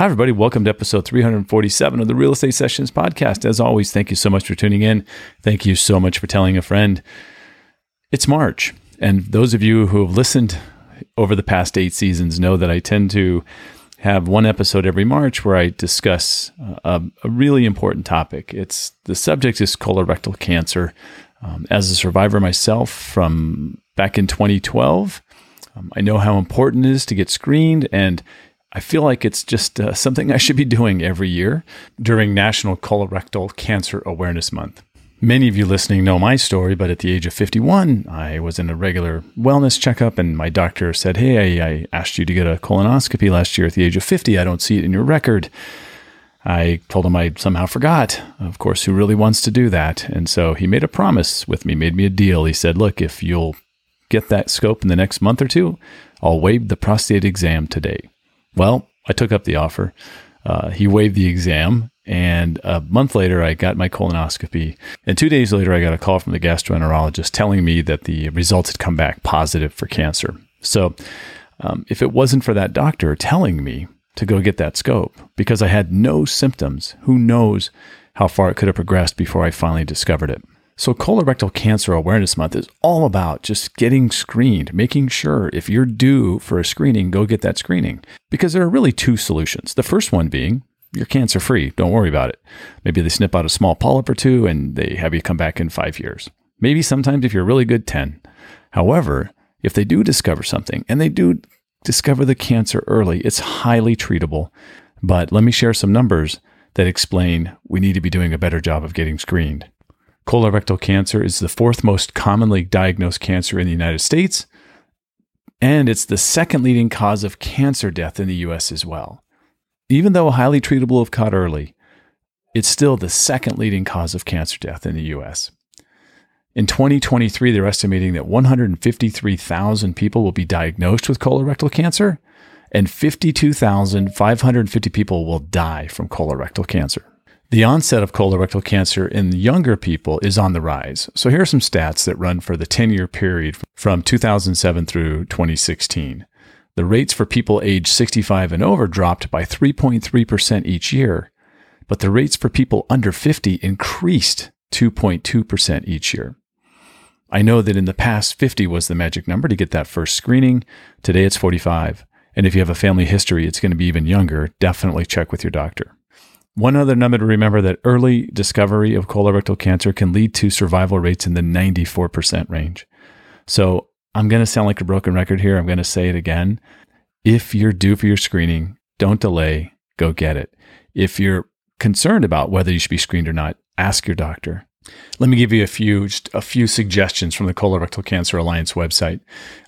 Hi, everybody. Welcome to episode 347 of the Real Estate Sessions podcast. As always, thank you so much for tuning in. Thank you so much for telling a friend. It's March, and those of you who have listened over the past eight seasons know that I tend to have one episode every March where I discuss a, a really important topic. It's the subject is colorectal cancer. Um, as a survivor myself from back in 2012, um, I know how important it is to get screened and I feel like it's just uh, something I should be doing every year during National Colorectal Cancer Awareness Month. Many of you listening know my story, but at the age of 51, I was in a regular wellness checkup, and my doctor said, Hey, I, I asked you to get a colonoscopy last year at the age of 50. I don't see it in your record. I told him I somehow forgot. Of course, who really wants to do that? And so he made a promise with me, made me a deal. He said, Look, if you'll get that scope in the next month or two, I'll waive the prostate exam today. Well, I took up the offer. Uh, he waived the exam, and a month later, I got my colonoscopy. And two days later, I got a call from the gastroenterologist telling me that the results had come back positive for cancer. So, um, if it wasn't for that doctor telling me to go get that scope, because I had no symptoms, who knows how far it could have progressed before I finally discovered it. So, Colorectal Cancer Awareness Month is all about just getting screened, making sure if you're due for a screening, go get that screening. Because there are really two solutions. The first one being you're cancer free, don't worry about it. Maybe they snip out a small polyp or two and they have you come back in five years. Maybe sometimes if you're really good, 10. However, if they do discover something and they do discover the cancer early, it's highly treatable. But let me share some numbers that explain we need to be doing a better job of getting screened. Colorectal cancer is the fourth most commonly diagnosed cancer in the United States, and it's the second leading cause of cancer death in the US as well. Even though highly treatable if caught early, it's still the second leading cause of cancer death in the US. In 2023, they're estimating that 153,000 people will be diagnosed with colorectal cancer, and 52,550 people will die from colorectal cancer. The onset of colorectal cancer in younger people is on the rise. So here are some stats that run for the 10 year period from 2007 through 2016. The rates for people aged 65 and over dropped by 3.3% each year, but the rates for people under 50 increased 2.2% each year. I know that in the past, 50 was the magic number to get that first screening. Today it's 45. And if you have a family history, it's going to be even younger. Definitely check with your doctor. One other number to remember that early discovery of colorectal cancer can lead to survival rates in the 94% range. So I'm going to sound like a broken record here. I'm going to say it again. If you're due for your screening, don't delay, go get it. If you're concerned about whether you should be screened or not, ask your doctor. Let me give you a few a few suggestions from the Colorectal Cancer Alliance website.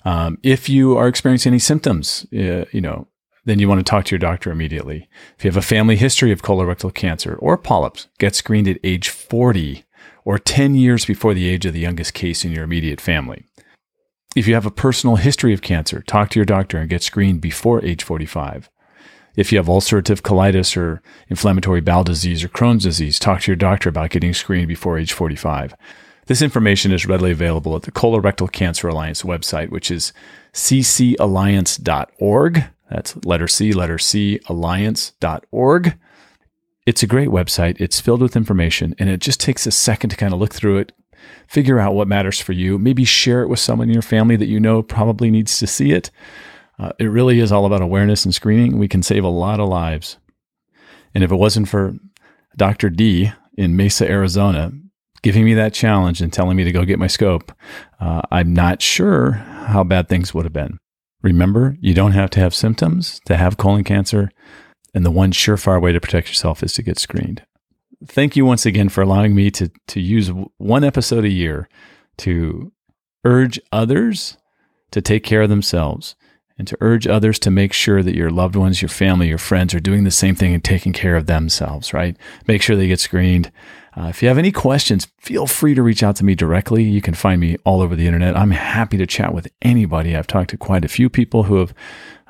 Um, if you are experiencing any symptoms, uh, you know, then you want to talk to your doctor immediately. If you have a family history of colorectal cancer or polyps, get screened at age 40 or 10 years before the age of the youngest case in your immediate family. If you have a personal history of cancer, talk to your doctor and get screened before age 45. If you have ulcerative colitis or inflammatory bowel disease or Crohn's disease, talk to your doctor about getting screened before age 45. This information is readily available at the Colorectal Cancer Alliance website, which is ccalliance.org. That's letter C, letter C, alliance.org. It's a great website. It's filled with information, and it just takes a second to kind of look through it, figure out what matters for you, maybe share it with someone in your family that you know probably needs to see it. Uh, it really is all about awareness and screening. We can save a lot of lives. And if it wasn't for Dr. D in Mesa, Arizona, giving me that challenge and telling me to go get my scope, uh, I'm not sure how bad things would have been. Remember, you don't have to have symptoms to have colon cancer. And the one surefire way to protect yourself is to get screened. Thank you once again for allowing me to, to use one episode a year to urge others to take care of themselves and to urge others to make sure that your loved ones, your family, your friends are doing the same thing and taking care of themselves, right? Make sure they get screened. Uh, if you have any questions, feel free to reach out to me directly. You can find me all over the internet. I'm happy to chat with anybody. I've talked to quite a few people who have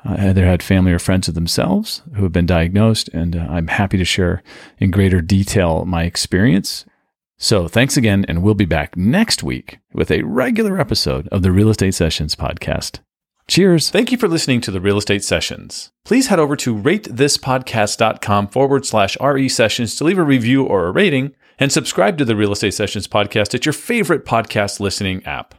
uh, either had family or friends of themselves who have been diagnosed, and uh, I'm happy to share in greater detail my experience. So, thanks again, and we'll be back next week with a regular episode of the Real Estate Sessions podcast. Cheers. Thank you for listening to the Real Estate Sessions. Please head over to ratethispodcast.com forward slash RE sessions to leave a review or a rating and subscribe to the Real Estate Sessions podcast at your favorite podcast listening app.